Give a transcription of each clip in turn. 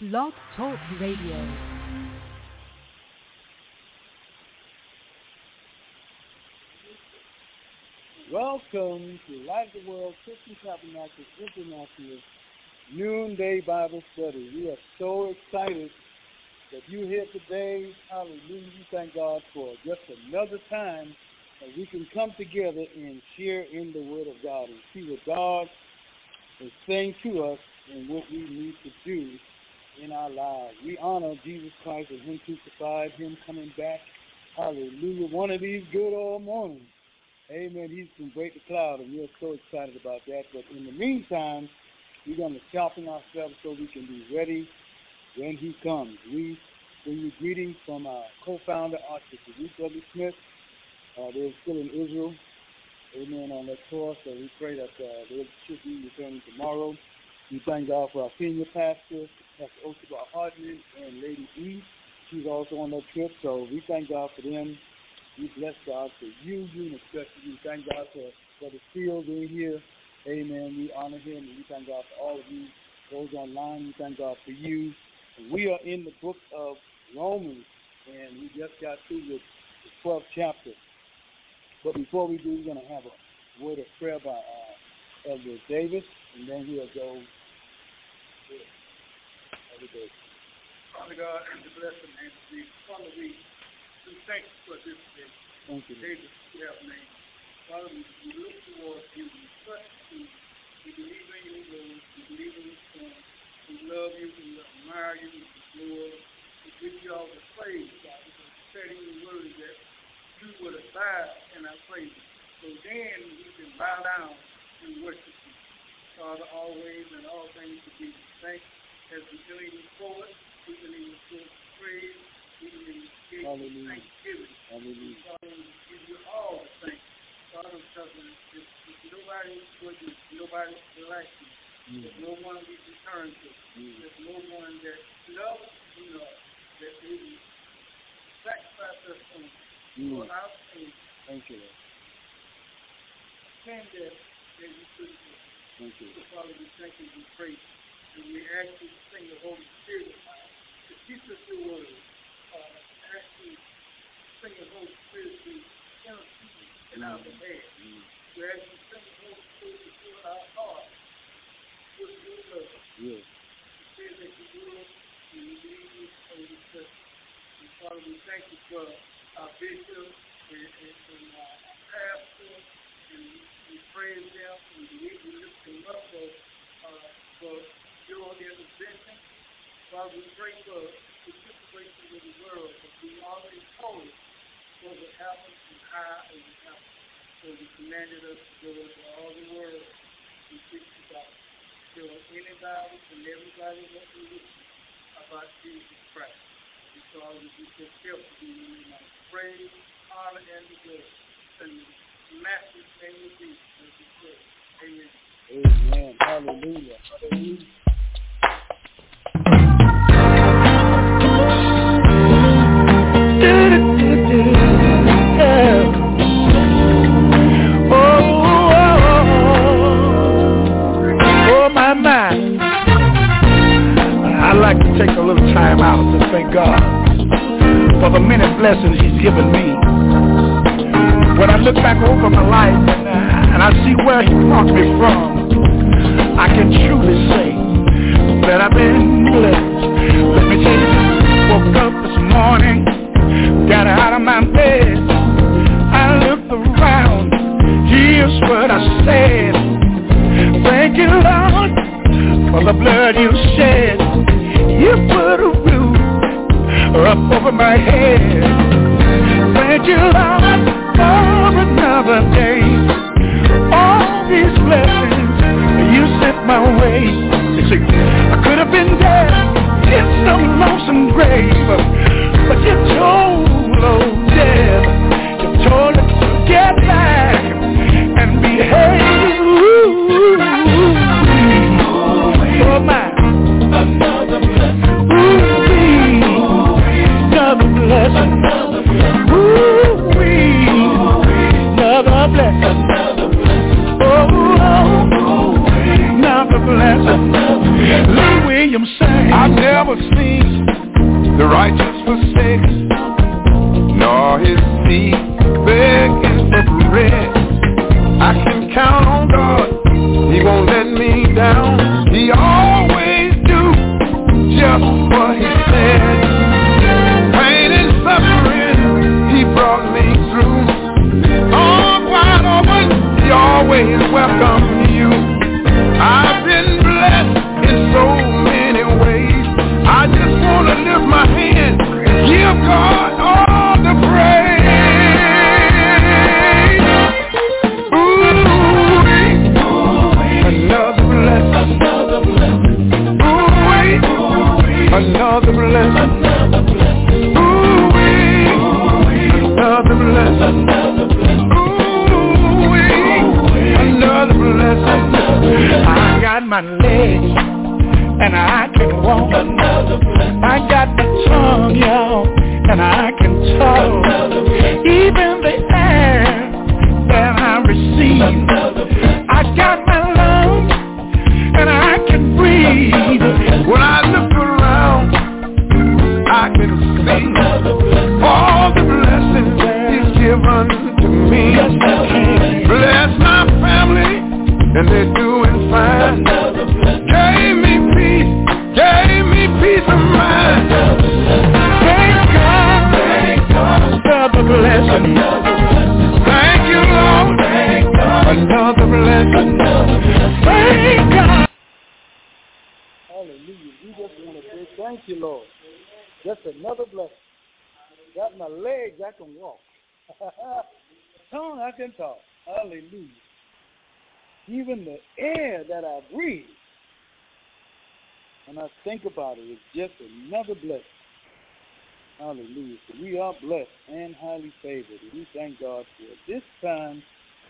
Blog Talk Radio. Welcome to Light the World Christian Tabernacle International Noonday Bible Study. We are so excited that you're here today. Hallelujah. We thank God for just another time that we can come together and share in the Word of God and see what God is saying to us and what we need to do in our lives. We honor Jesus Christ and Him crucified, Him coming back. Hallelujah. One of these good old mornings. Amen. He's to break the cloud, and we're so excited about that. But in the meantime, we're going to sharpen ourselves so we can be ready when he comes. We bring you greetings from our co-founder, Archbishop Ruth W. Smith. Uh, they're still in Israel. Amen. On that tour, so we pray that uh, they should be returning tomorrow. We thank God for our senior pastor, Pastor Oshebar Hardman, and Lady E. She's also on that trip, so we thank God for them. We bless God for you, you, and especially we thank God for Brother Steele being here. Amen. We honor him, and we thank God for all of you. Those online, we thank God for you. We are in the book of Romans, and we just got through the 12th chapter. But before we do, we're going to have a word of prayer by uh, Elder Davis, and then we'll go. Elder Davis. Father God, in the blessed name of Jesus, Father, we, we thank you for this day. Thank you. David, we have name. Father, we, look towards you. We trust you. We believe in your word. We believe in your son. We love you. We admire you. We adore you. We give you all the praise, God, because you said in your word that you would abide in our praise. So then we can bow down and you. Father, always and all things to be thanked as we believe forward. We believe forward praise. We believe give Hallelujah. thanksgiving. Hallelujah. Father, we give you all the thanks. Father, because if, if nobody would you, nobody like you. There's no one we can turn to. There's no one that loves you know that they will sacrifice us on Mm. for our sins. Thank you, Lord. Sin that that you couldn't do. Thank you. Father, we thank you, we praise you. And we ask you to sing the Holy Spirit uh, to teach us your word. Uh, ask you to sing the Holy Spirit to intercede in our behalf. We ask you to sing the Holy Spirit to fill our hearts with your love. Yes. You say that you will, you lead us you trust. And Father, we thank you for our bishop and, and, and uh, our pastor, and we, we praise them, and we, we lift them up for, uh, for your intervention. Father, we pray for the situation in the world, but we already told what would happen and how it. So we commanded us to go into all the world and preach the gospel. Tell anybody and everybody that we about Jesus Christ. And so I would be so careful to be in my praise, and the. In Amen. Hallelujah. Oh, take a little time out to thank God for the many blessings he's given me. When I look back over my life and, I see where he brought me from, I can truly say that I've been blessed. Let me tell you, woke up this morning, got out of my bed, I looked around, here's what I said. Thank you, Lord, for the blood you shed. You put a roof up over my head. Thank you, Lord, another day. All these blessings you sent my way. You see, I could have been dead in some lonesome grave, but you told old Ooh, another blessing. Ooh, another blessing. Ooh, another blessing. I got my legs and I can walk. I got the tongue, y'all, and I can talk. Even the air that I receive. I can walk. Tongue, I can talk. Hallelujah. Even the air that I breathe, when I think about it, it's just another blessing. Hallelujah. So we are blessed and highly favored. And we thank God for it. This time,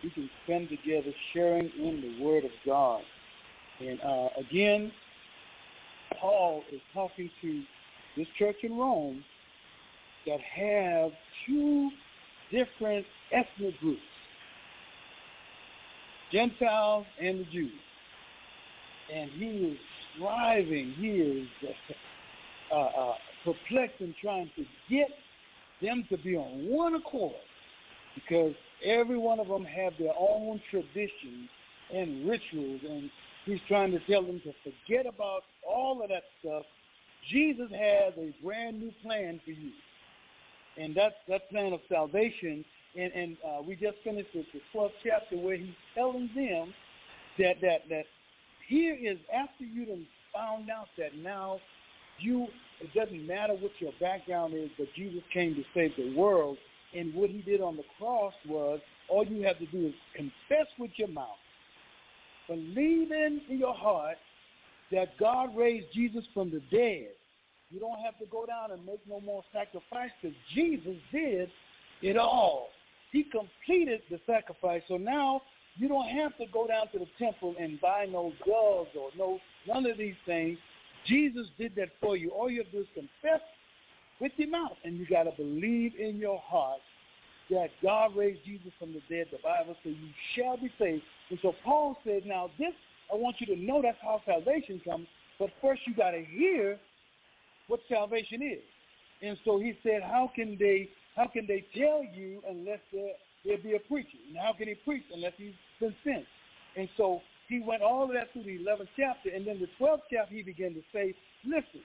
we can spend together sharing in the Word of God. And uh, again, Paul is talking to this church in Rome that have two different ethnic groups, Gentiles and the Jews. And he is striving, he is uh, uh, perplexed in trying to get them to be on one accord because every one of them have their own traditions and rituals and he's trying to tell them to forget about all of that stuff. Jesus has a brand new plan for you. And that's that plan of salvation. And, and uh, we just finished with the 12th chapter where he's telling them that, that, that here is after you done found out that now you, it doesn't matter what your background is, but Jesus came to save the world. And what he did on the cross was all you have to do is confess with your mouth, believe in your heart that God raised Jesus from the dead. You don't have to go down and make no more sacrifice because Jesus did it all. He completed the sacrifice. So now you don't have to go down to the temple and buy no doves or no none of these things. Jesus did that for you. All you have to do is confess with your mouth, and you got to believe in your heart that God raised Jesus from the dead. The Bible says you shall be saved. And so Paul said, now this, I want you to know that's how salvation comes. But first you got to hear what salvation is. And so he said, how can they how can they tell you unless there, there be a preacher? And how can he preach unless he's been sent? And so he went all of that through the 11th chapter. And then the 12th chapter, he began to say, listen,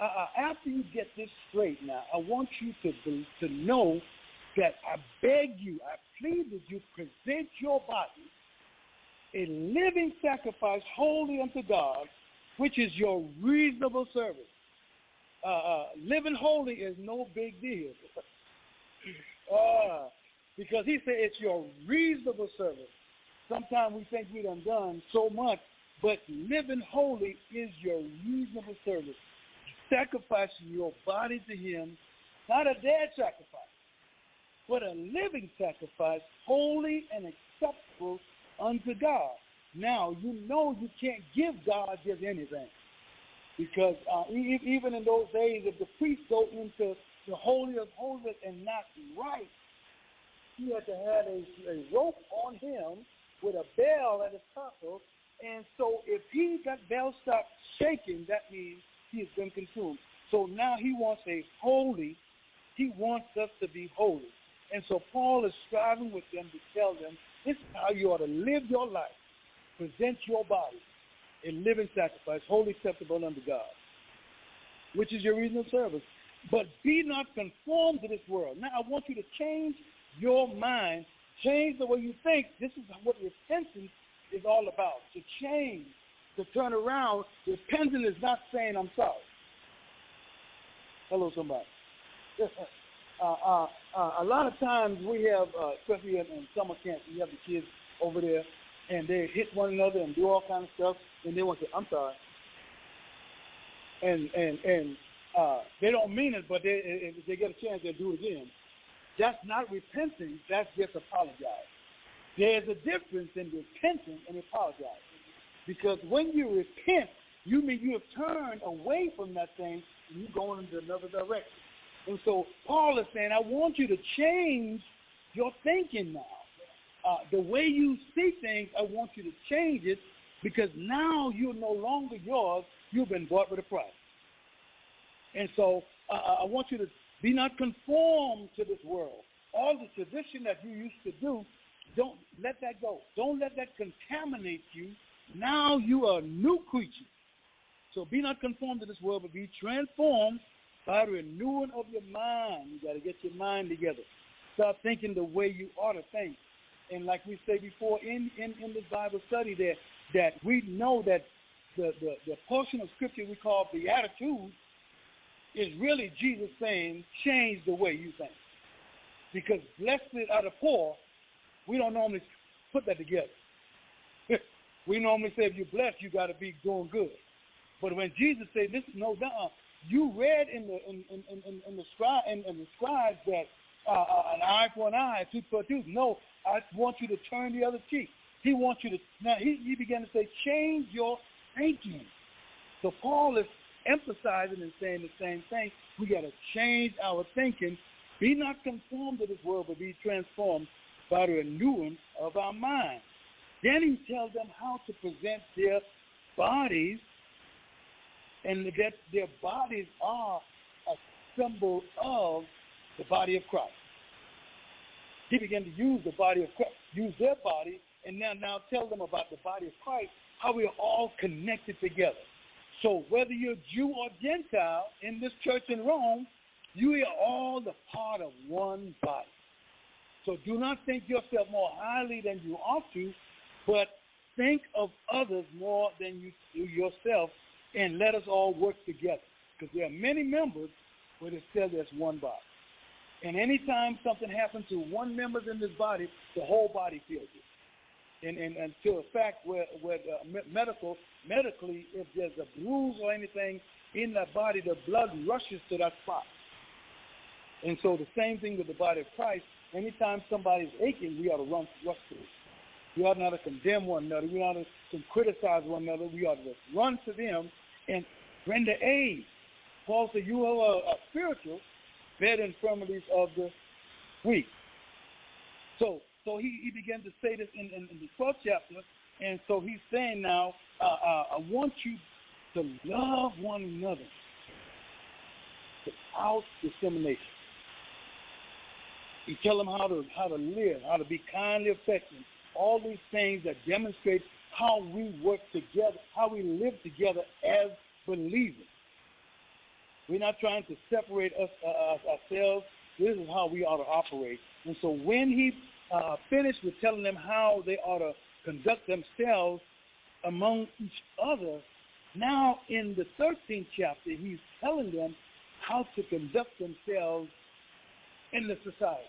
uh, uh, after you get this straight now, I want you to, to know that I beg you, I plead with you, present your body a living sacrifice holy unto God, which is your reasonable service. Uh, uh, living holy is no big deal. uh, because he said it's your reasonable service. Sometimes we think we done done so much, but living holy is your reasonable service. Sacrificing your body to him, not a dead sacrifice, but a living sacrifice, holy and acceptable unto God. Now, you know you can't give God just anything. Because uh, even in those days, if the priest go into the Holy of Holies and not right, he had to have a, a rope on him with a bell at his tassel, And so if he that bell stops shaking, that means he has been consumed. So now he wants a holy, he wants us to be holy. And so Paul is striving with them to tell them this is how you ought to live your life. Present your body a living sacrifice, wholly acceptable unto God, which is your reasonable service. But be not conformed to this world. Now I want you to change your mind, change the way you think. This is what repentance is all about, to change, to turn around. Repentance is not saying I'm sorry. Hello, somebody. uh, uh, uh, a lot of times we have, uh, especially in, in summer camp, we have the kids over there, and they hit one another and do all kind of stuff, and they want to I'm sorry. And and and uh, they don't mean it, but they, if they get a chance, they'll do it again. That's not repenting. That's just apologizing. There's a difference in repenting and apologizing. Because when you repent, you mean you have turned away from that thing and you're going into another direction. And so Paul is saying, I want you to change your thinking now. Uh, the way you see things, I want you to change it because now you're no longer yours. You've been bought with a price. And so uh, I want you to be not conformed to this world. All the tradition that you used to do, don't let that go. Don't let that contaminate you. Now you are a new creature. So be not conformed to this world, but be transformed by the renewing of your mind. You got to get your mind together. Start thinking the way you ought to think. And like we say before in, in, in this Bible study that, that we know that the, the, the portion of Scripture we call Beatitudes is really Jesus saying, change the way you think. Because blessed are the poor, we don't normally put that together. we normally say if you're blessed, you got to be doing good. But when Jesus said, this is no doubt, you read in the in in in, in the scribe in, in the scribes that uh, uh, an eye for an eye, tooth for a tooth. No, I want you to turn the other cheek. He wants you to now. He, he began to say, change your thinking. So Paul is emphasizing and saying the same thing. We got to change our thinking. Be not conformed to this world, but be transformed by the renewing of our mind. Then he tells them how to present their bodies, and that their bodies are a symbol of the body of Christ. He began to use the body of Christ, use their body, and now now tell them about the body of Christ, how we are all connected together. So whether you're Jew or Gentile in this church in Rome, you are all the part of one body. So do not think yourself more highly than you ought to, but think of others more than you do yourself, and let us all work together. Because there are many members, but it says there's one body. And anytime something happens to one member in this body, the whole body feels it and, and, and to a fact where, where uh, medical, medically, if there's a bruise or anything in that body, the blood rushes to that spot. And so the same thing with the body of Christ. Anytime somebody's aching, we ought to run, rush to it. We ought not to condemn one another. We ought to criticize one another. We ought to run to them and render aid. Paul said, you are a, a spiritual bed infirmities of the weak. So so he, he began to say this in, in, in the 12th chapter. And so he's saying now, uh, uh, I want you to love one another without discrimination. He tell them how to how to live, how to be kindly affectionate. All these things that demonstrate how we work together, how we live together as believers. We're not trying to separate us uh, ourselves. This is how we ought to operate. And so when he uh, finished with telling them how they ought to conduct themselves among each other, now in the 13th chapter, he's telling them how to conduct themselves in the society.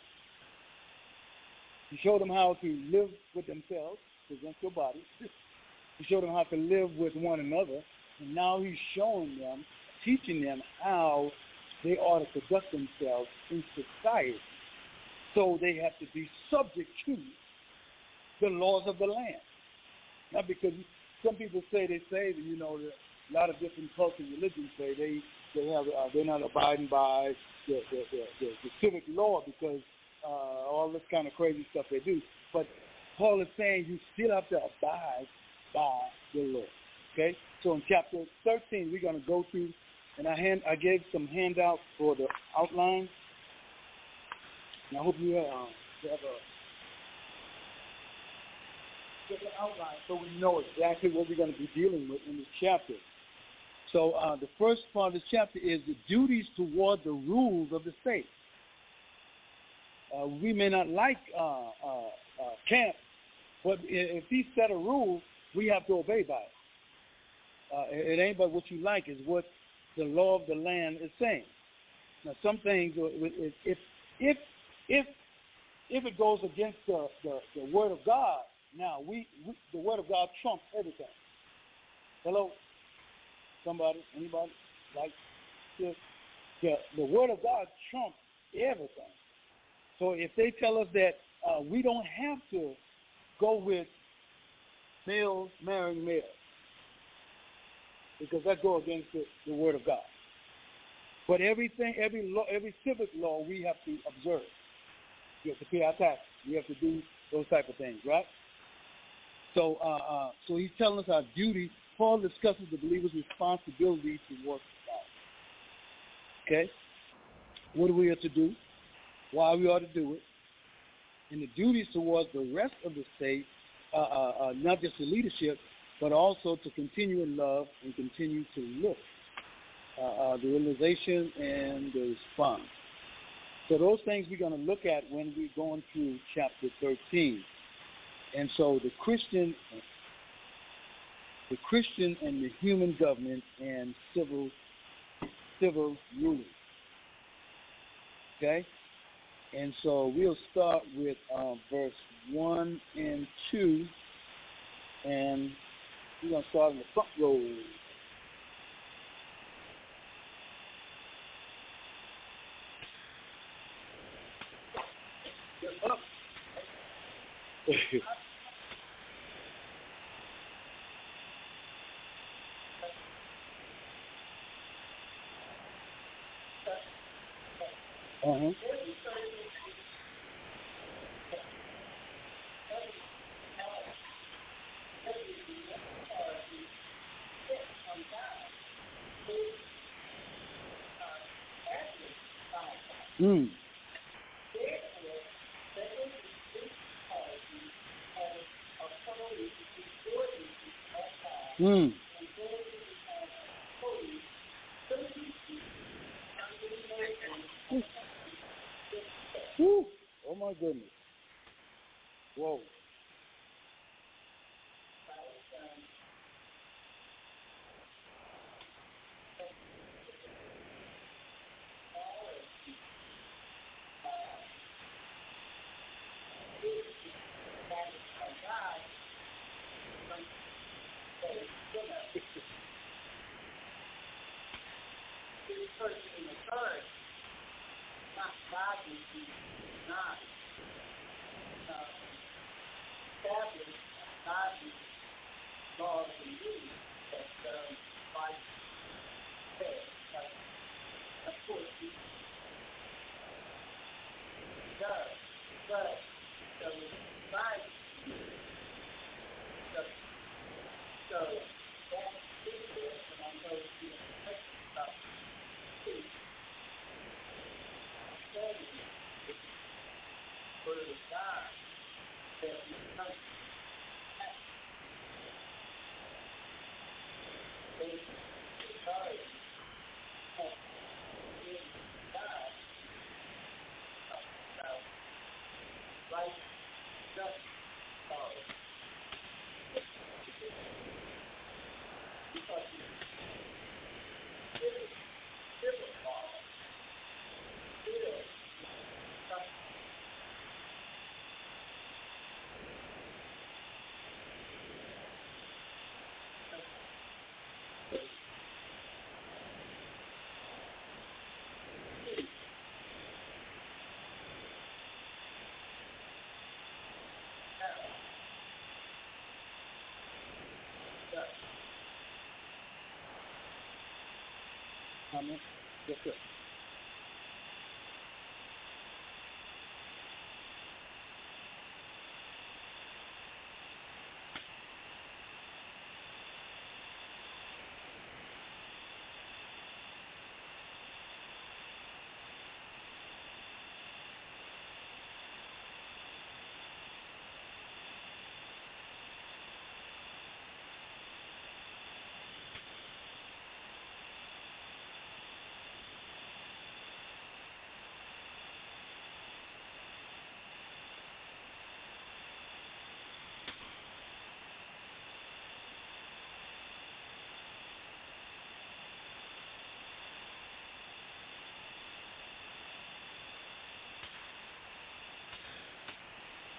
He showed them how to live with themselves, present your body. He showed them how to live with one another. And now he's showing them, teaching them how they ought to conduct themselves in society. So they have to be subject to the laws of the land. Not because some people say they say that you know a lot of different cultures, and religions say they they have uh, they're not abiding by the the, the, the, the civic law because uh, all this kind of crazy stuff they do. But Paul is saying you still have to abide by the law. Okay? So in chapter 13, we're going to go through, and I, hand, I gave some handouts for the outline. And I hope you have, uh, have a get an outline so we know exactly what we're going to be dealing with in this chapter. So uh, the first part of this chapter is the duties toward the rules of the state. Uh, we may not like uh, uh, uh camp, but if he set a rule, we have to obey by it. Uh, it ain't but what you like is what the law of the land is saying. Now, some things, if if if if it goes against the, the, the word of God, now we, we the word of God trumps everything. Hello, somebody, anybody like this? The the word of God trumps everything. So if they tell us that uh, we don't have to go with males marrying males, because that go against the, the word of God. But everything, every law, every civic law, we have to observe. We have to pay our taxes. We have to do those type of things, right? So, uh, uh, so he's telling us our duty. Paul discusses the believer's responsibility towards God. Okay, what we are to do? Why we ought to do it? And the duties towards the rest of the state, uh, uh, uh not just the leadership, but also to continue in love and continue to look uh, uh, the realization and the response. So those things we're going to look at when we're going through chapter 13. And so the Christian, the Christian and the human government and civil, civil ruling. Okay? And so we'll start with um, verse 1 and 2 and we're going to start in the front row. uh-huh. Mm. Mm. Oh my goodness. Comment? Yes, sir.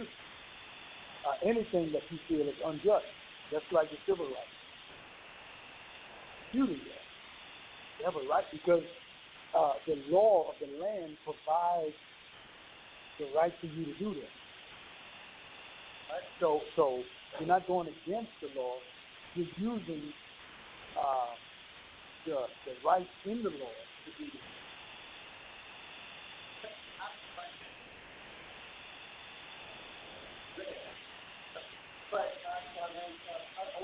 uh, anything that you feel is unjust, just like the civil rights. You do have a right because uh, the law of the land provides the right for you to do that. Right? So, so you're not going against the law. You're using uh, the the right in the law to do this.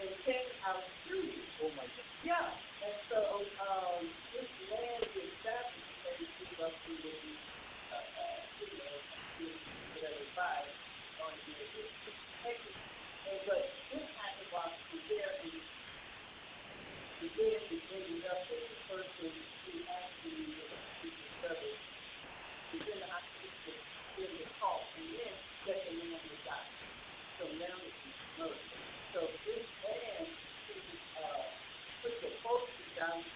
and came out of. Oh my God. Yeah. And so um, um,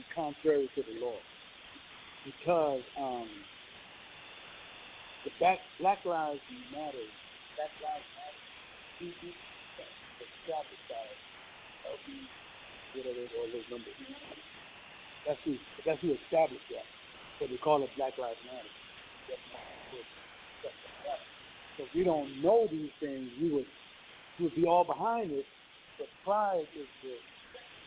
and contrary to the Lord. Because um, the Black, Black Lives Matter, Black Lives Matter, people established by LB, whatever, all those numbers. That's who, that's who established that. So they call it Black Lives Matter. So if we don't know these things, we would we would be all behind it. But pride is the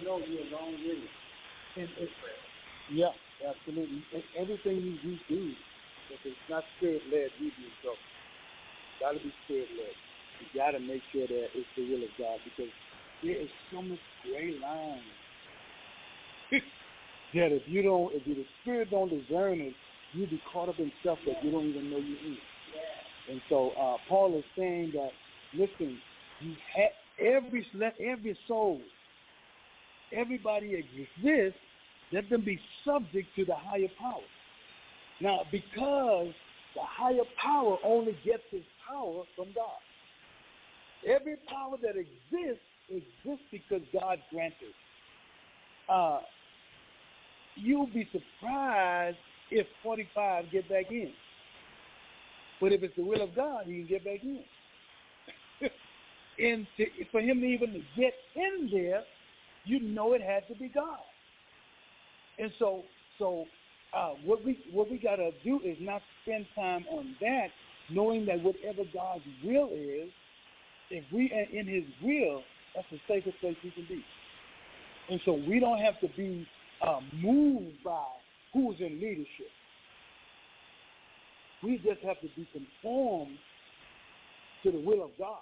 You know you're wrong with it. And it's, yeah, absolutely. And everything you, you do, if it's not spirit led, you do so. Got to be spirit led. You got to make sure that it's the will of God because there is so much gray line. that if you don't, if the spirit don't discern it, you'll be caught up in stuff that you don't even know you're in. And so uh, Paul is saying that, listen, you ha- every let every soul, everybody exists, let them be subject to the higher power. Now, because the higher power only gets its power from God. Every power that exists exists because God granted. Uh, you'll be surprised if 45 get back in. But if it's the will of God, he can get back in. and to, for him to even to get in there, you know it had to be God. And so, so uh, what we what we gotta do is not spend time on that, knowing that whatever God's will is, if we are in His will, that's the safest place we can be. And so we don't have to be uh, moved by who's in leadership. We just have to be conformed to the will of God.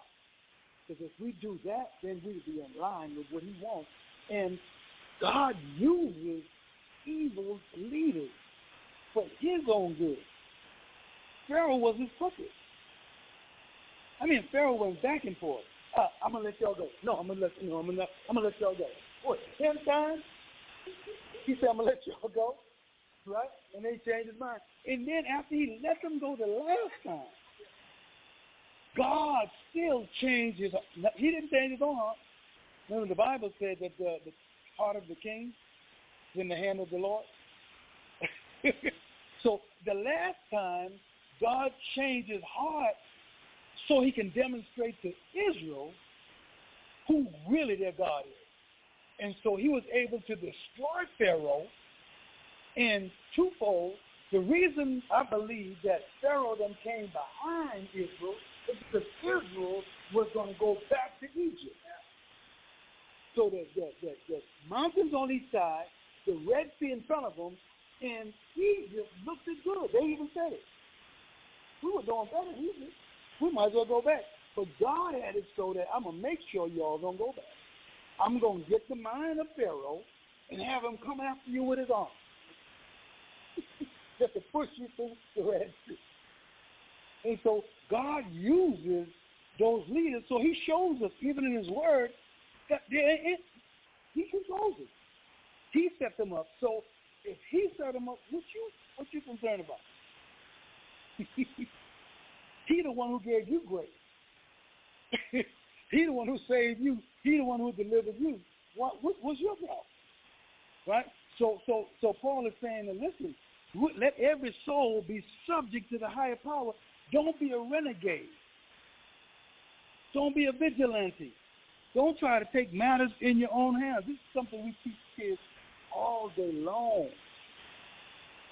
Because if we do that, then we'll be in line with what He wants. And God uses evil leaders for His own good. Pharaoh wasn't crooked. I mean, Pharaoh went back and forth. Uh, I'm gonna let y'all go. No, I'm gonna let you know. I'm gonna I'm gonna let y'all go. What? Ten times? He said, "I'm gonna let y'all go." Right? And then he changed his mind. And then after he let them go the last time, God still changed his. He didn't change his own heart. Remember, the Bible said that the, the heart of the king is in the hand of the Lord. so the last time, God changed his heart so he can demonstrate to Israel who really their God is. And so he was able to destroy Pharaoh in twofold. The reason I believe that Pharaoh then came behind Israel is because Israel was going to go back to Egypt. So the, the, the, the mountains on each side, the Red Sea in front of them, and Egypt looked good. They even said it. We were doing better than Egypt. We might as well go back. But God had it so that I'm going to make sure y'all don't go back. I'm going to get the mind of Pharaoh and have him come after you with his arm. Just to push you through the Red Sea. And so God uses those leaders. So he shows us, even in his word, that it, he controls it. He set them up. So if he set them up, what you what you concerned about? he the one who gave you grace. he the one who saved you. He the one who delivered you. What, what your problem? Right? So so so Paul is saying that listen, let every soul be subject to the higher power. Don't be a renegade. Don't be a vigilante. Don't try to take matters in your own hands. This is something we teach kids all day long.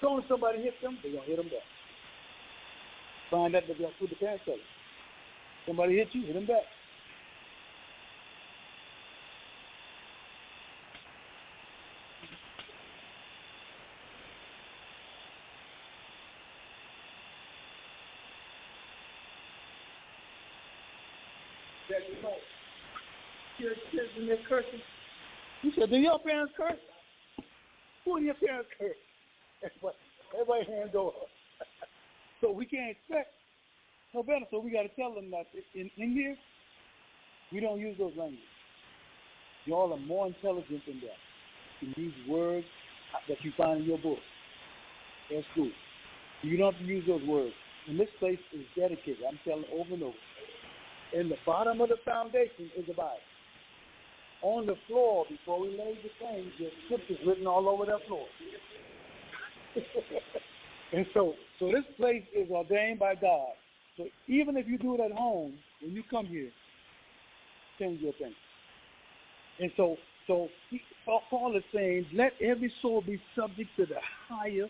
Soon somebody hits them, they're going to hit them back. Find out that they're through the pants color. Somebody hit you, hit them back. Kids cursing. You said, do your parents curse? Who do your parents curse? Everybody, hands go up. so we can't expect no better. So we got to tell them that in, in here, we don't use those languages. Y'all are more intelligent than that. In these words that you find in your book. That's good. You don't have to use those words. And this place is dedicated. I'm telling over and over. In the bottom of the foundation is the Bible. On the floor, before we laid the things, there's scriptures written all over that floor. and so, so this place is ordained by God. So even if you do it at home, when you come here, change your thing. And so, so Paul is saying, let every soul be subject to the higher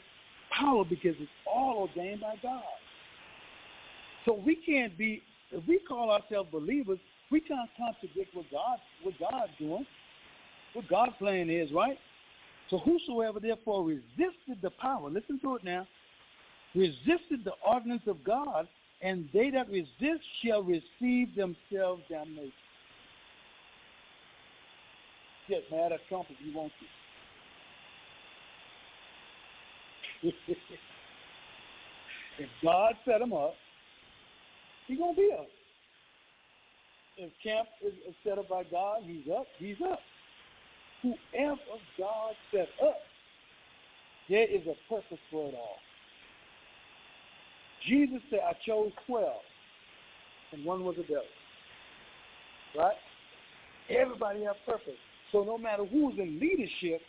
power because it's all ordained by God. So we can't be, if we call ourselves believers, we can't contradict what God, what God's doing, what God's plan is, right? So whosoever therefore resisted the power, listen to it now, resisted the ordinance of God, and they that resist shall receive themselves damnation. Get mad at Trump if you want to. if God set him up, he's going to be up. If camp is set up by God, he's up, he's up whoever God set up, there is a purpose for it all. Jesus said, I chose 12, and one was a devil. Right? Everybody has purpose. So no matter who's in leadership,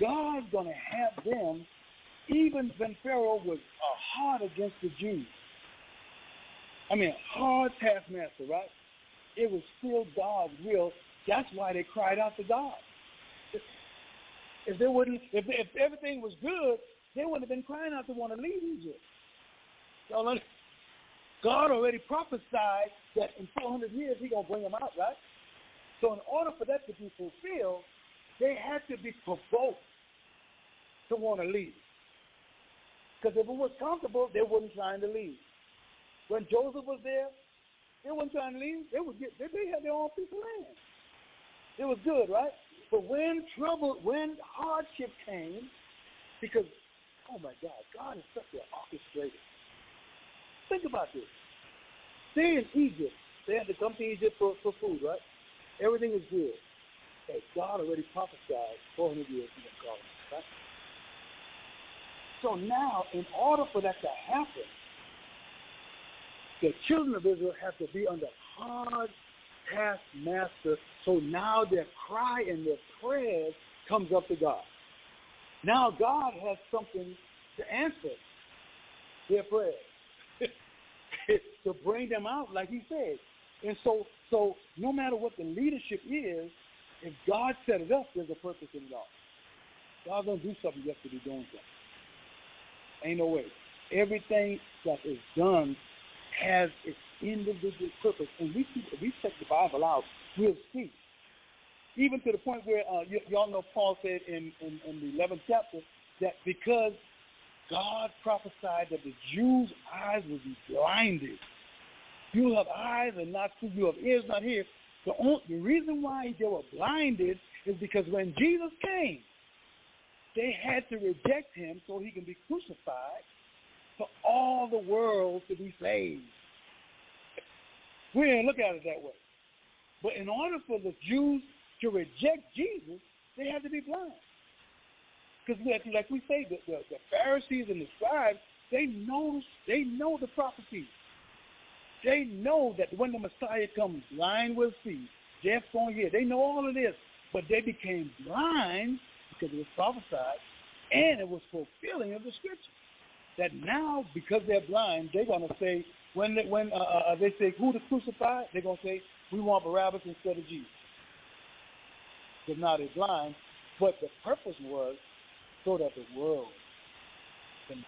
God's going to have them, even when Pharaoh was hard against the Jews. I mean, hard taskmaster, right? It was still God's will. That's why they cried out to God. If they wouldn't, if, if everything was good, they wouldn't have been crying out to want to leave Egypt. So God already prophesied that in 400 years He's gonna bring them out, right? So in order for that to be fulfilled, they had to be provoked to want to leave. Because if it was comfortable, they wouldn't trying to leave. When Joseph was there, they weren't trying to leave. They would get they, they had their own piece of land. It was good, right? But when trouble, when hardship came, because, oh my God, God is such an orchestrator. Think about this. They're in Egypt. They had to come to Egypt for, for food, right? Everything is good. Hey, God already prophesied 400 years in the garden, right? So now, in order for that to happen, the children of Israel have to be under hard taskmaster. So now their cry and their prayers comes up to God. Now God has something to answer their prayers to bring them out, like He said. And so, so no matter what the leadership is, if God set it up, there's a purpose in all. God's gonna do something. You have to be doing something. Ain't no way. Everything that is done has its individual purpose. And we see, we check the Bible out, we'll see. Even to the point where uh, y- y'all know Paul said in, in, in the 11th chapter that because God prophesied that the Jews' eyes would be blinded. You have eyes and not see. You have ears not hear. The, only, the reason why they were blinded is because when Jesus came, they had to reject him so he can be crucified for all the world to be saved. We didn't look at it that way. But in order for the Jews to reject Jesus, they had to be blind. Because like, like we say, the, the, the Pharisees and the scribes, they know they know the prophecies. They know that when the Messiah comes, blind will see, deaf going hear. They know all of this, but they became blind because it was prophesied, and it was fulfilling of the scripture. That now, because they're blind, they're going to say, when they, when uh, uh, they say who to crucify, they're going to say, we want Barabbas instead of Jesus. Because now they're blind, but the purpose was so that the world can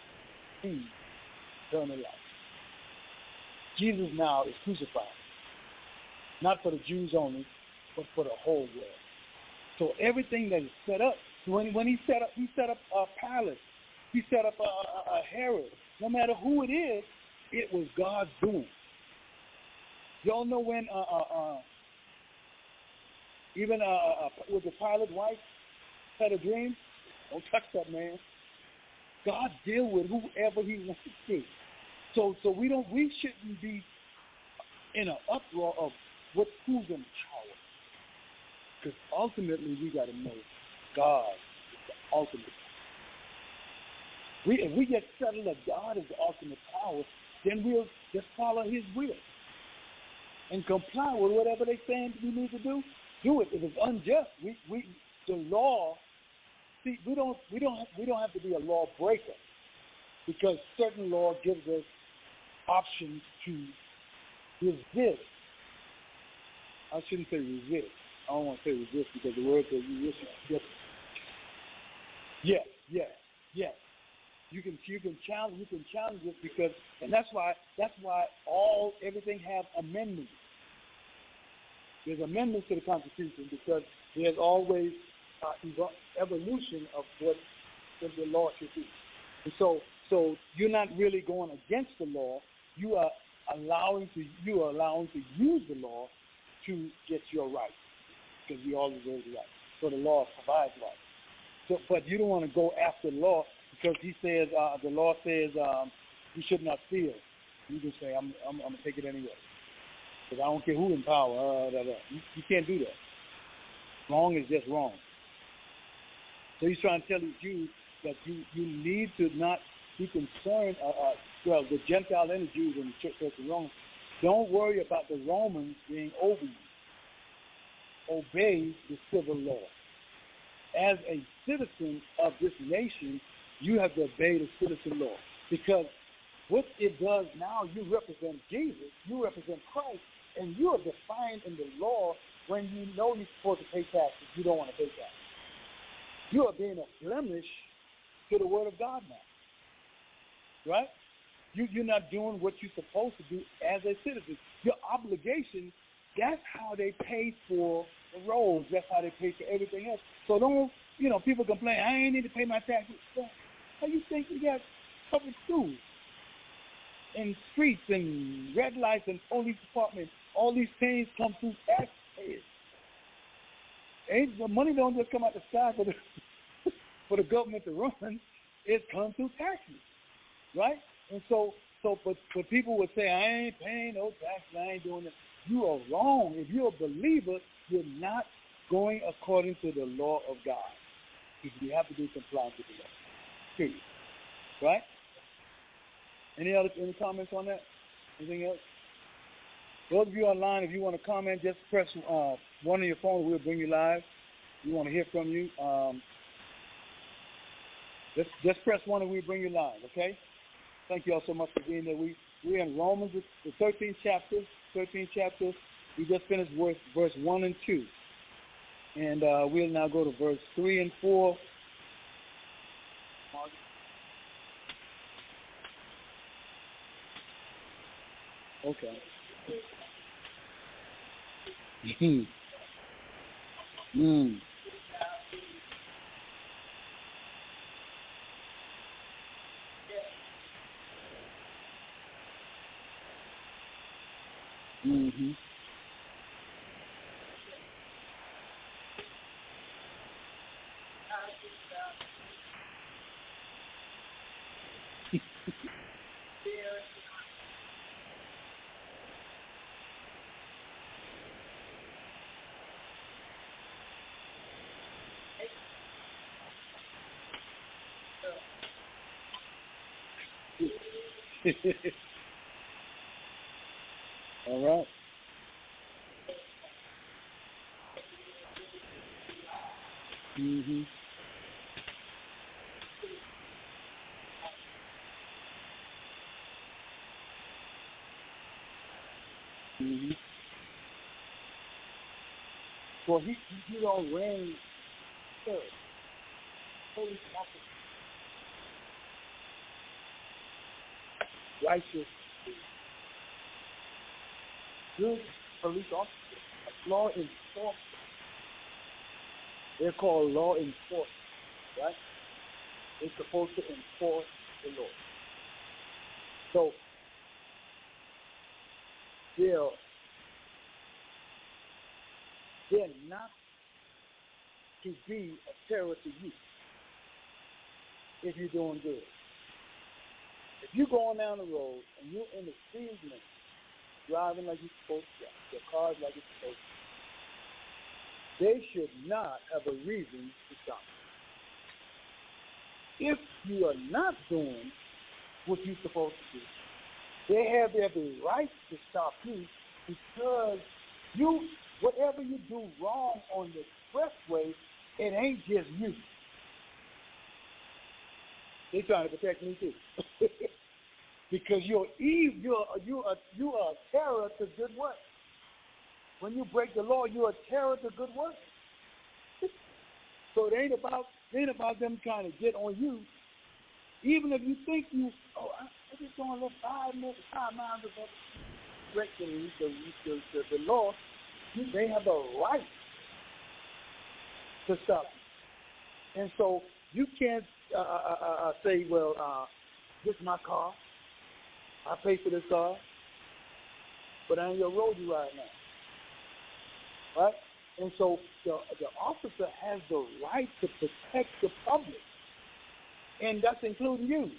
see eternal life. Jesus now is crucified, not for the Jews only, but for the whole world. So everything that is set up, when when he set up, he set up a palace, he set up a, a, a Herod. No matter who it is, it was God's doing. Y'all know when uh, uh, uh, even uh, uh, with the Pilate wife had a dream. Don't touch that man. God deal with whoever He wants to. See. So so we don't we shouldn't be in an uproar of what who's in power. Because ultimately we got to know God is the ultimate. We if we get settled that God is the ultimate power, then we'll just follow His will and comply with whatever they saying we need to do. Do it. If it's unjust, we we the law. See, we don't we don't we don't have to be a lawbreaker because certain law gives us options to resist. I shouldn't say resist. I don't want to say resist because the word says resist. Yes, yes, yes, yes. You can you can challenge you can challenge it because and that's why that's why all everything have amendments. There's amendments to the Constitution because there's always uh, evolution of what, what the law should be. And so so you're not really going against the law. You are allowing to you are allowing to use the law to get your rights because we all deserve the right. So the law provides rights. So, but you don't want to go after law because he says uh, the law says um, you should not steal. You just say I'm I'm, I'm gonna take it anyway because I don't care who in power. Uh, da, da. You, you can't do that. Wrong is just wrong. So he's trying to tell these Jews that you you need to not be concerned. Uh, uh, well, the Gentile and the Jews in the church of the Romans, don't worry about the Romans being over you. Obey the civil law. As a citizen of this nation, you have to obey the citizen law because what it does now, you represent Jesus, you represent Christ, and you are defined in the law when you know you're supposed to pay taxes. You don't want to pay taxes. You are being a blemish to the Word of God now, right? You, you're not doing what you're supposed to do as a citizen. Your obligation, that's how they pay for the roads. That's how they pay for everything else. So don't, you know, people complain, I ain't need to pay my taxes. How you think you got public schools and streets and red lights and police departments? All these things come through taxpayers. Ain't the money don't just come out the sky for the for the government to run. It comes through taxes, right? And so, so, but, but people would say, I ain't paying no taxes, I ain't doing it. You are wrong. If you're a believer, you're not going according to the law of God. Because you have to be compliant with the law. Period. Right? Any other any comments on that? Anything else? Those of you online, if you want to comment, just press uh, one on your phone. We'll bring you live. We want to hear from you. Um, just, just press one and we'll bring you live, okay? Thank you all so much for being there. We, we're in Romans, the 13th chapter. 13th chapter. We just finished verse, verse 1 and 2. And uh, we'll now go to verse 3 and 4. Okay. Mm. mm. Mm-hmm. All right. Mhm. Mhm. Well, he he don't reign third. Holy officer. Righteous. Good police officers, Law enforcement. They're called law enforcement, right? They're supposed to enforce the law. So they're they're not to be a terror to you if you're doing good. If you're going down the road and you're in the limit, driving like you're supposed to, your car's like it's supposed to, they should not have a reason to stop. You. If you are not doing what you're supposed to do, they have every right to stop you because you, whatever you do wrong on the expressway, it ain't just you. They're trying to protect me too. because you're evil, you're you are you are a terror to good work. When you break the law, you're a terror to good work. so it ain't about it ain't about them trying to get on you. Even if you think you, oh, I, I just to live five minutes, five miles above breaking the the, the, the law, they have a right to stop. And so you can't uh, uh, uh, uh, say, well, uh, this is my car. I pay for this car, but I ain't your road you right now. Right? And so the, the officer has the right to protect the public, and that's including you.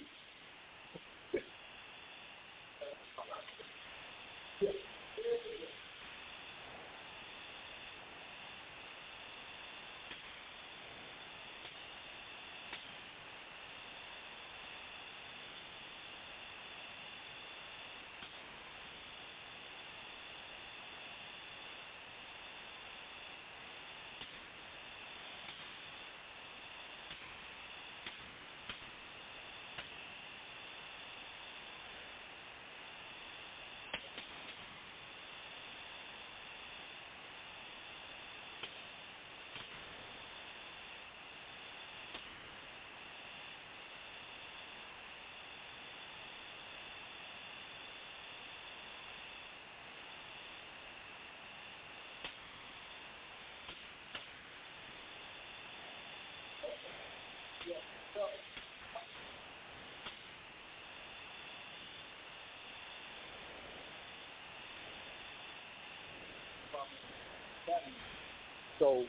So,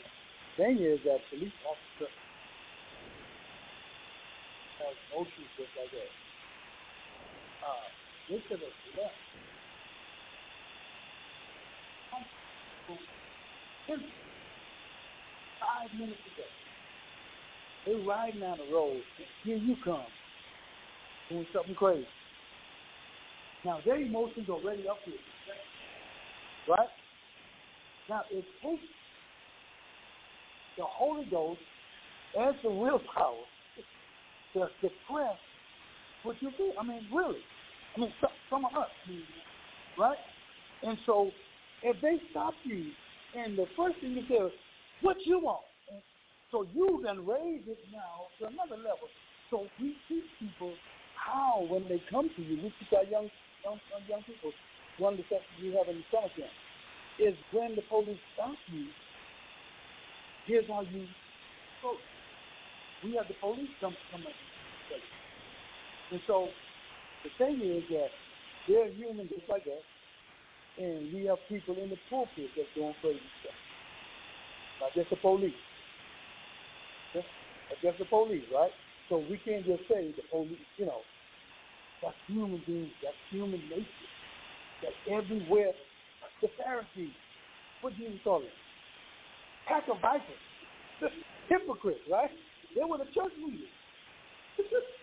thing is that police officer has motions just like that. Uh, left. Five minutes ago, they're riding down the road. and Here you come, doing something crazy. Now their emotions already up here, right? Now it takes the Holy Ghost and the willpower to suppress what you do. I mean, really. I mean, some, some of us, right? And so, if they stop you, and the first thing you say, is, "What you want?" And so you then raise it now to another level. So we teach people how, when they come to you, we teach our young young, young people one of the sections you have in the summer camp, is when the police stop you, here's how you approach. We have the police come come up. And so the thing is that they're human just like us, and we have people in the pulpit that's doing crazy stuff. Not just the police. Just, just the police, right? So we can't just say the police, you know, that's human beings, that's human nature. That's everywhere. The Pharisees, what do you call it? Pack of vipers. Hypocrites, right? They were the church leaders.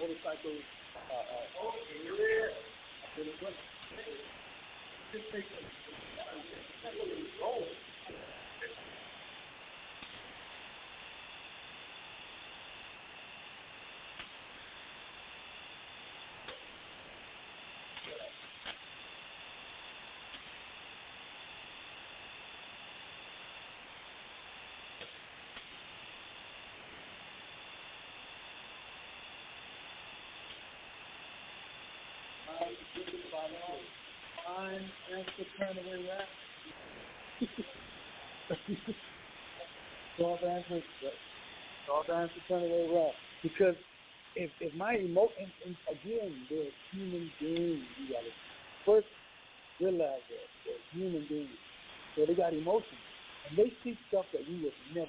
motorcycle. Uh, uh, oh, yeah. Just take oh. And to turn away wrath. Soft answer, soft answer, turn away wrath. Because if if my emotion, and, and again, they're human beings. You got to first realize that they're human beings, so they got emotions, and they see stuff that we would never.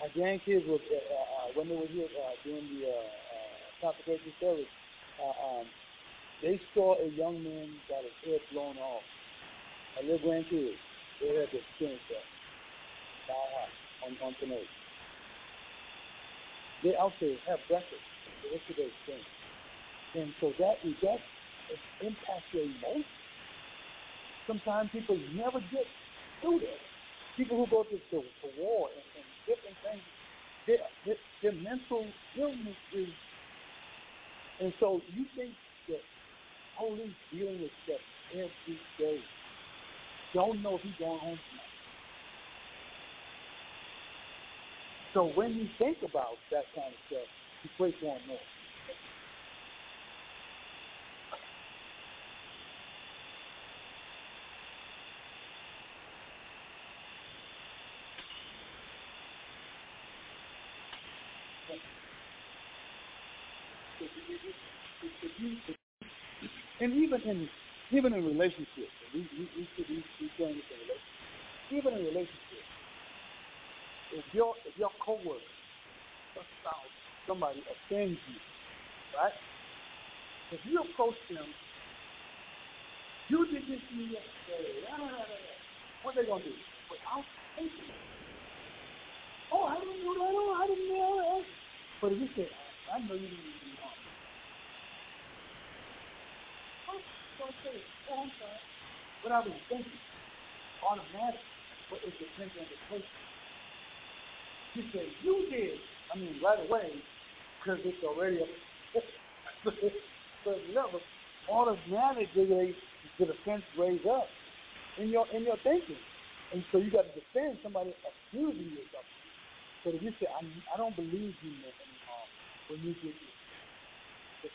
My grandkids was uh, uh, when they were here uh, doing the uh, uh, consecration service. Uh, um, they saw a young man got his head blown off. My little grandkids, they had to experience that. on, on tonight. They there have breakfast. What should they experience? And so that that impacts their emotions. Sometimes people never get through that. People who go to, to, to war and, and different things, their, their, their mental illness is. And so you think that police dealing with stuff every day. Don't know if he's going home tonight. So when you think about that kind of stuff, you pray for him more. If you, if and even in even in relationships, we we we should be we going this in relationships. Even in relationships, if your if your coworker, your spouse, somebody offends you, right? If you approach them, you did this to me yesterday. What are they gonna do? Without thinking. Oh, I didn't know that. Oh, I didn't know that. But if you say, I know you didn't do that. Oh, I'm sorry. What I was thinking, automatic, is the thinking of the person? You say, you did. I mean, right away, because it's already a. but remember, automatically the defense raise up in your in your thinking, and so you got to defend somebody accusing you of something. But if you say, I, I don't believe you meant any when you did this, this.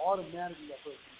Automatically that person,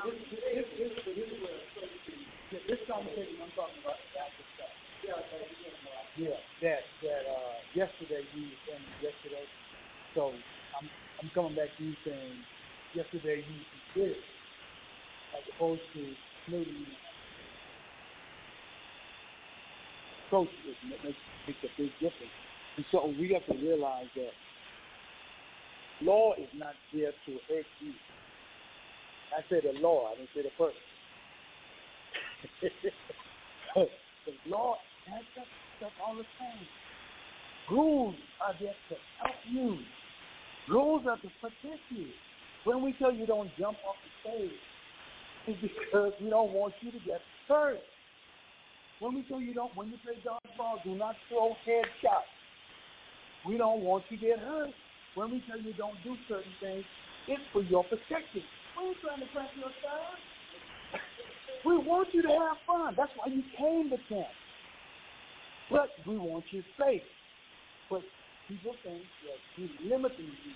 This, conversation I'm talking about is. Yeah, that that uh yesterday you were yesterday. So I'm I'm coming back to you saying yesterday you did as opposed to maybe makes makes a big difference. And so we have to realize that law is not there to hurt you. I said the law, I didn't say the person. the law has that stuff all the time. Rules are there to help you. Rules are to protect you. When we tell you don't jump off the stage, it's because we don't want you to get hurt. When we tell you don't, when you play dodgeball, do not throw headshots. We don't want you to get hurt. When we tell you don't do certain things, it's for your protection. We ain't trying to your. We want you to have fun. That's why you came to camp. But we want you safe. But people think that he's limiting you.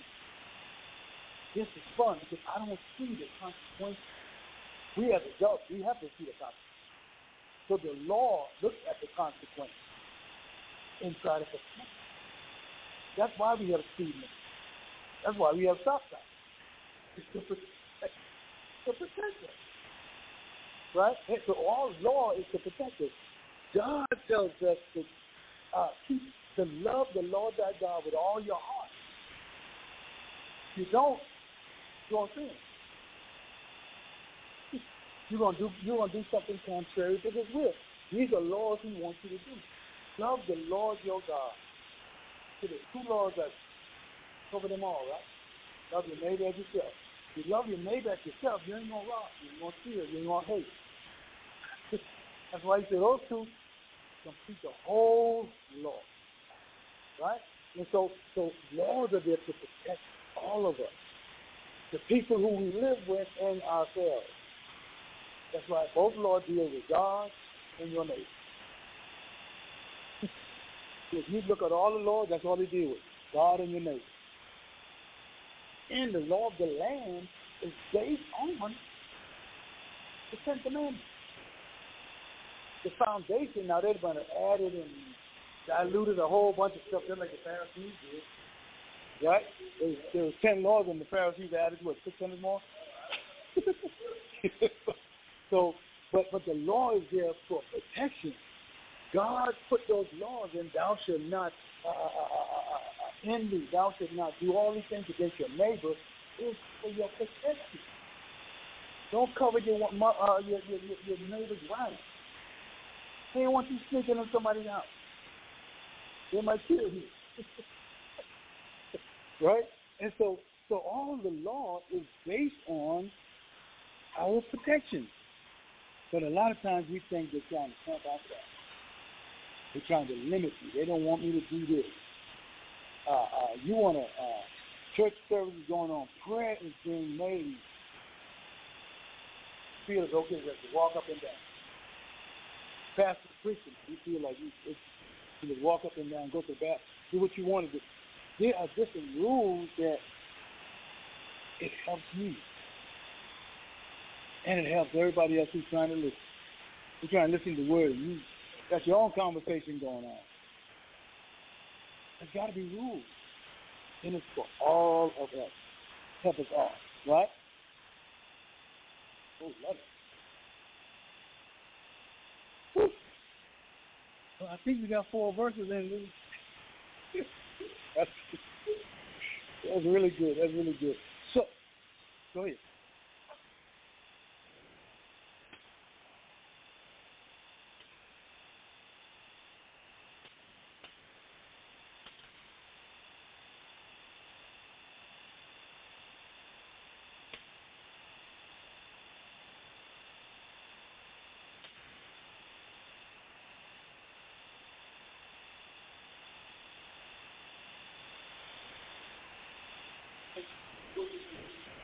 This is fun because I don't see the consequences. We as adults, we have to see the consequences. So the law looks at the consequences and try to. That's why we have speed limits. That's why we have stop signs. It's to protect, to. Right? And so all law is to protect us. God tells us to uh, keep to love the Lord thy God with all your heart. If you don't, you're going to sin. You're gonna do you're gonna do something contrary to his will. These are laws he wants you to do. Love the Lord your God. So there's two laws that cover them all, right? Love your neighbor as yourself. You love your neighbor as yourself, you ain't gonna rob, you ain't gonna steal, you ain't gonna hate. That's why he said those two complete the whole law. Right? And so so laws are there to protect all of us. The people who we live with and ourselves. That's why both laws deal with God and your neighbor. if you look at all the laws, that's all they deal with. God and your neighbor. And the law of the land is based on the Ten Commandments. The foundation, now they're going to add it and diluted a whole bunch of stuff just like the Pharisees did. Right? There was, there was ten laws and the Pharisees added, what, 600 more? so, but, but the law is there for protection. God put those laws in, thou shalt not uh, uh, uh, envy, thou shalt not do all these things against your neighbor, is for your protection. Don't cover your uh, your, your, your neighbor's right. They don't want you sneaking in somebody's house. They might kill you. right? And so so all the law is based on our protection. But a lot of times we think they're trying to pump out that. They're trying to limit you. They don't want me to do this. Uh, uh, you want to, uh, church service is going on. Prayer is being made. Feel it's okay to walk up and down. Pastor preaching, you feel like you, it's, you just walk up and down, go to the bathroom, do what you want to do. There are different rules that it helps me. And it helps everybody else who's trying to listen. You're trying to listen to the word. You got your own conversation going on. There's got to be rules. And it's for all of us. Help us all, right? Oh, love it. Well, I think we got four verses in. that's, that's really good. That's really good. So, go ahead.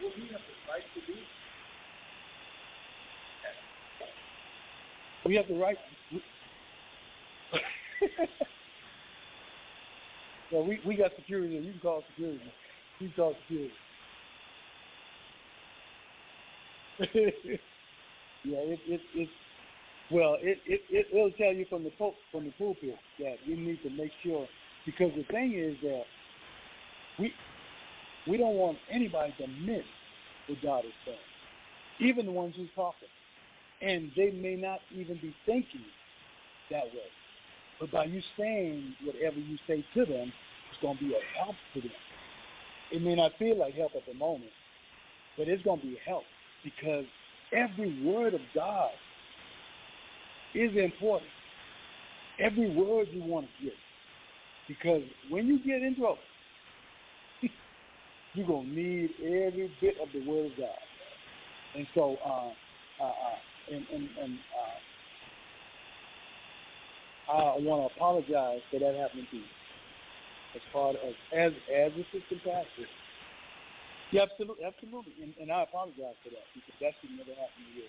What we have the right to do We have the right. well, we we got security. You can call security. You can call security. yeah, it it it. Well, it it it will tell you from the pul- from the pulpit that we need to make sure because the thing is that we we don't want anybody to miss what God is saying, even the ones who's talking and they may not even be thinking that way. But by you saying whatever you say to them, it's going to be a help to them. It may not feel like help at the moment, but it's going to be help because every word of God is important. Every word you want to get. Because when you get in trouble, you're going to need every bit of the word of God. And so, uh, uh, uh, and, and, and uh, I want to apologize for that happening to you. As part of as as assistant pastor. Yeah, absolutely, absolutely, and, and I apologize for that because that should never happen here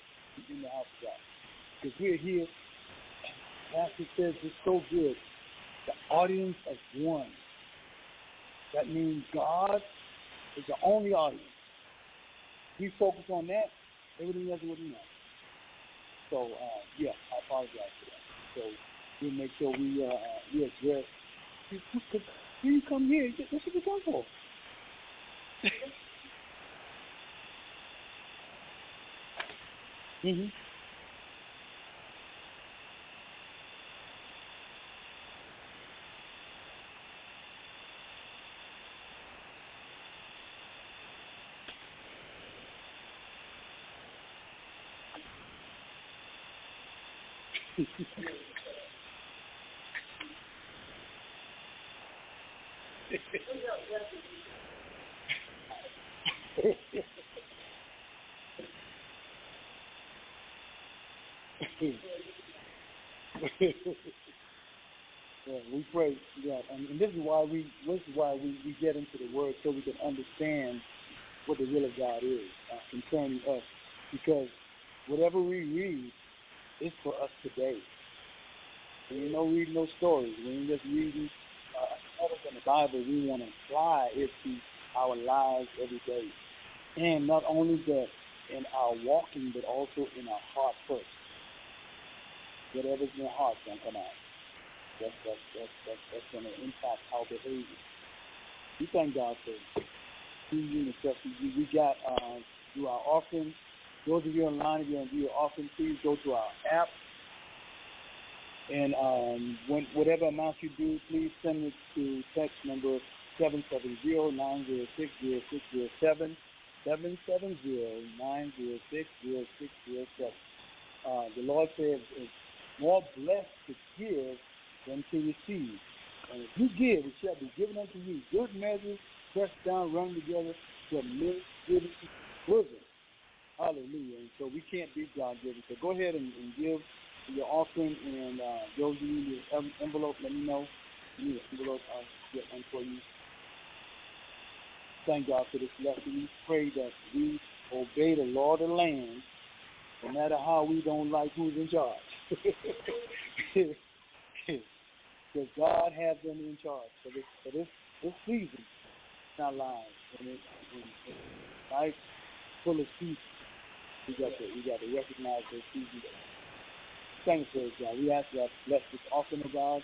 in the house of God. Because we're here, Pastor says it's so good. The audience of one. That means God is the only audience. We focus on that, everything else be nice. So uh, yeah, I apologize for that. So we'll make sure we uh, we address. When you come here, what you come for. mhm. Yeah, we pray. Yeah, and, and this is why we this is why we, we get into the word so we can understand what the will of God is uh, concerning us. Because whatever we read is for us today. We ain't no reading no stories. We ain't just reading uh, than the Bible. We want to apply it to our lives every day, and not only that in our walking, but also in our heart first whatever's in your heart gonna come out. That's that's that's that's, that's gonna impact our behavior. We thank God for using the stuff we, got uh, through our offering. Those of you online, if you want to your offering, please go to our app. And um, when, whatever amount you do, please send it to text number 770-906-0607, 770-906-0607. Uh, the Lord says it's more blessed to give than to receive. And if you give, it shall be given unto you. Good measure, pressed down, run together, to make good bosom. Hallelujah. And so we can't be God given. So go ahead and, and give your offering. And uh, those of you need an envelope, let me know. You need an envelope, I'll get one for you. Thank God for this lesson. We pray that we obey the law of the land, no matter how we don't like who's in charge. Because God has them in charge for this for this this season. It's not lying. When it, when, when life full of seasons, we got to we got to recognize those seasons. Thank you, God. We ask God bless this offering of God.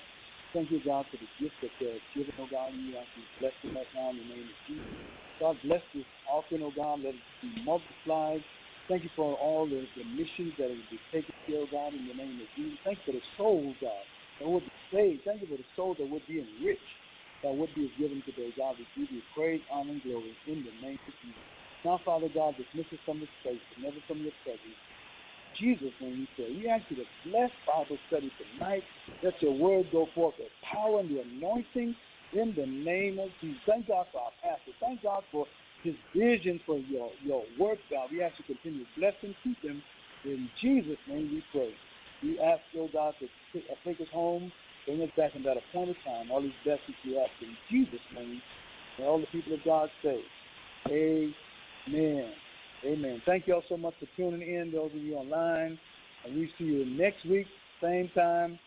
Thank you, God, for the gift that they're giving, oh God. We ask you bless them right now in the name of Jesus. God, bless this offering, oh God. Let it be multiplied Thank you for all the, the missions that will be taken care of, God, in the name of Jesus. Thank you for the souls, God, that will be saved. Thank you for the souls that would be enriched, that would be given today. God, we give you praise, honor, and glory in the name of Jesus. Now, Father God, dismiss us from this place, but never from your presence. Jesus' name we pray. We ask you to bless Bible study tonight. Let your word go forth with power and the anointing in the name of Jesus. Thank God for our pastor. Thank God for his vision for your, your work, God. We ask you to continue to bless him, keep him. In Jesus' name we pray. We ask, oh God, to uh, take us home, bring us back in that appointed time. All these blessings we ask in Jesus' name. And all the people of God say, Amen. Amen. Thank you all so much for tuning in, those of you online. And we see you next week, same time,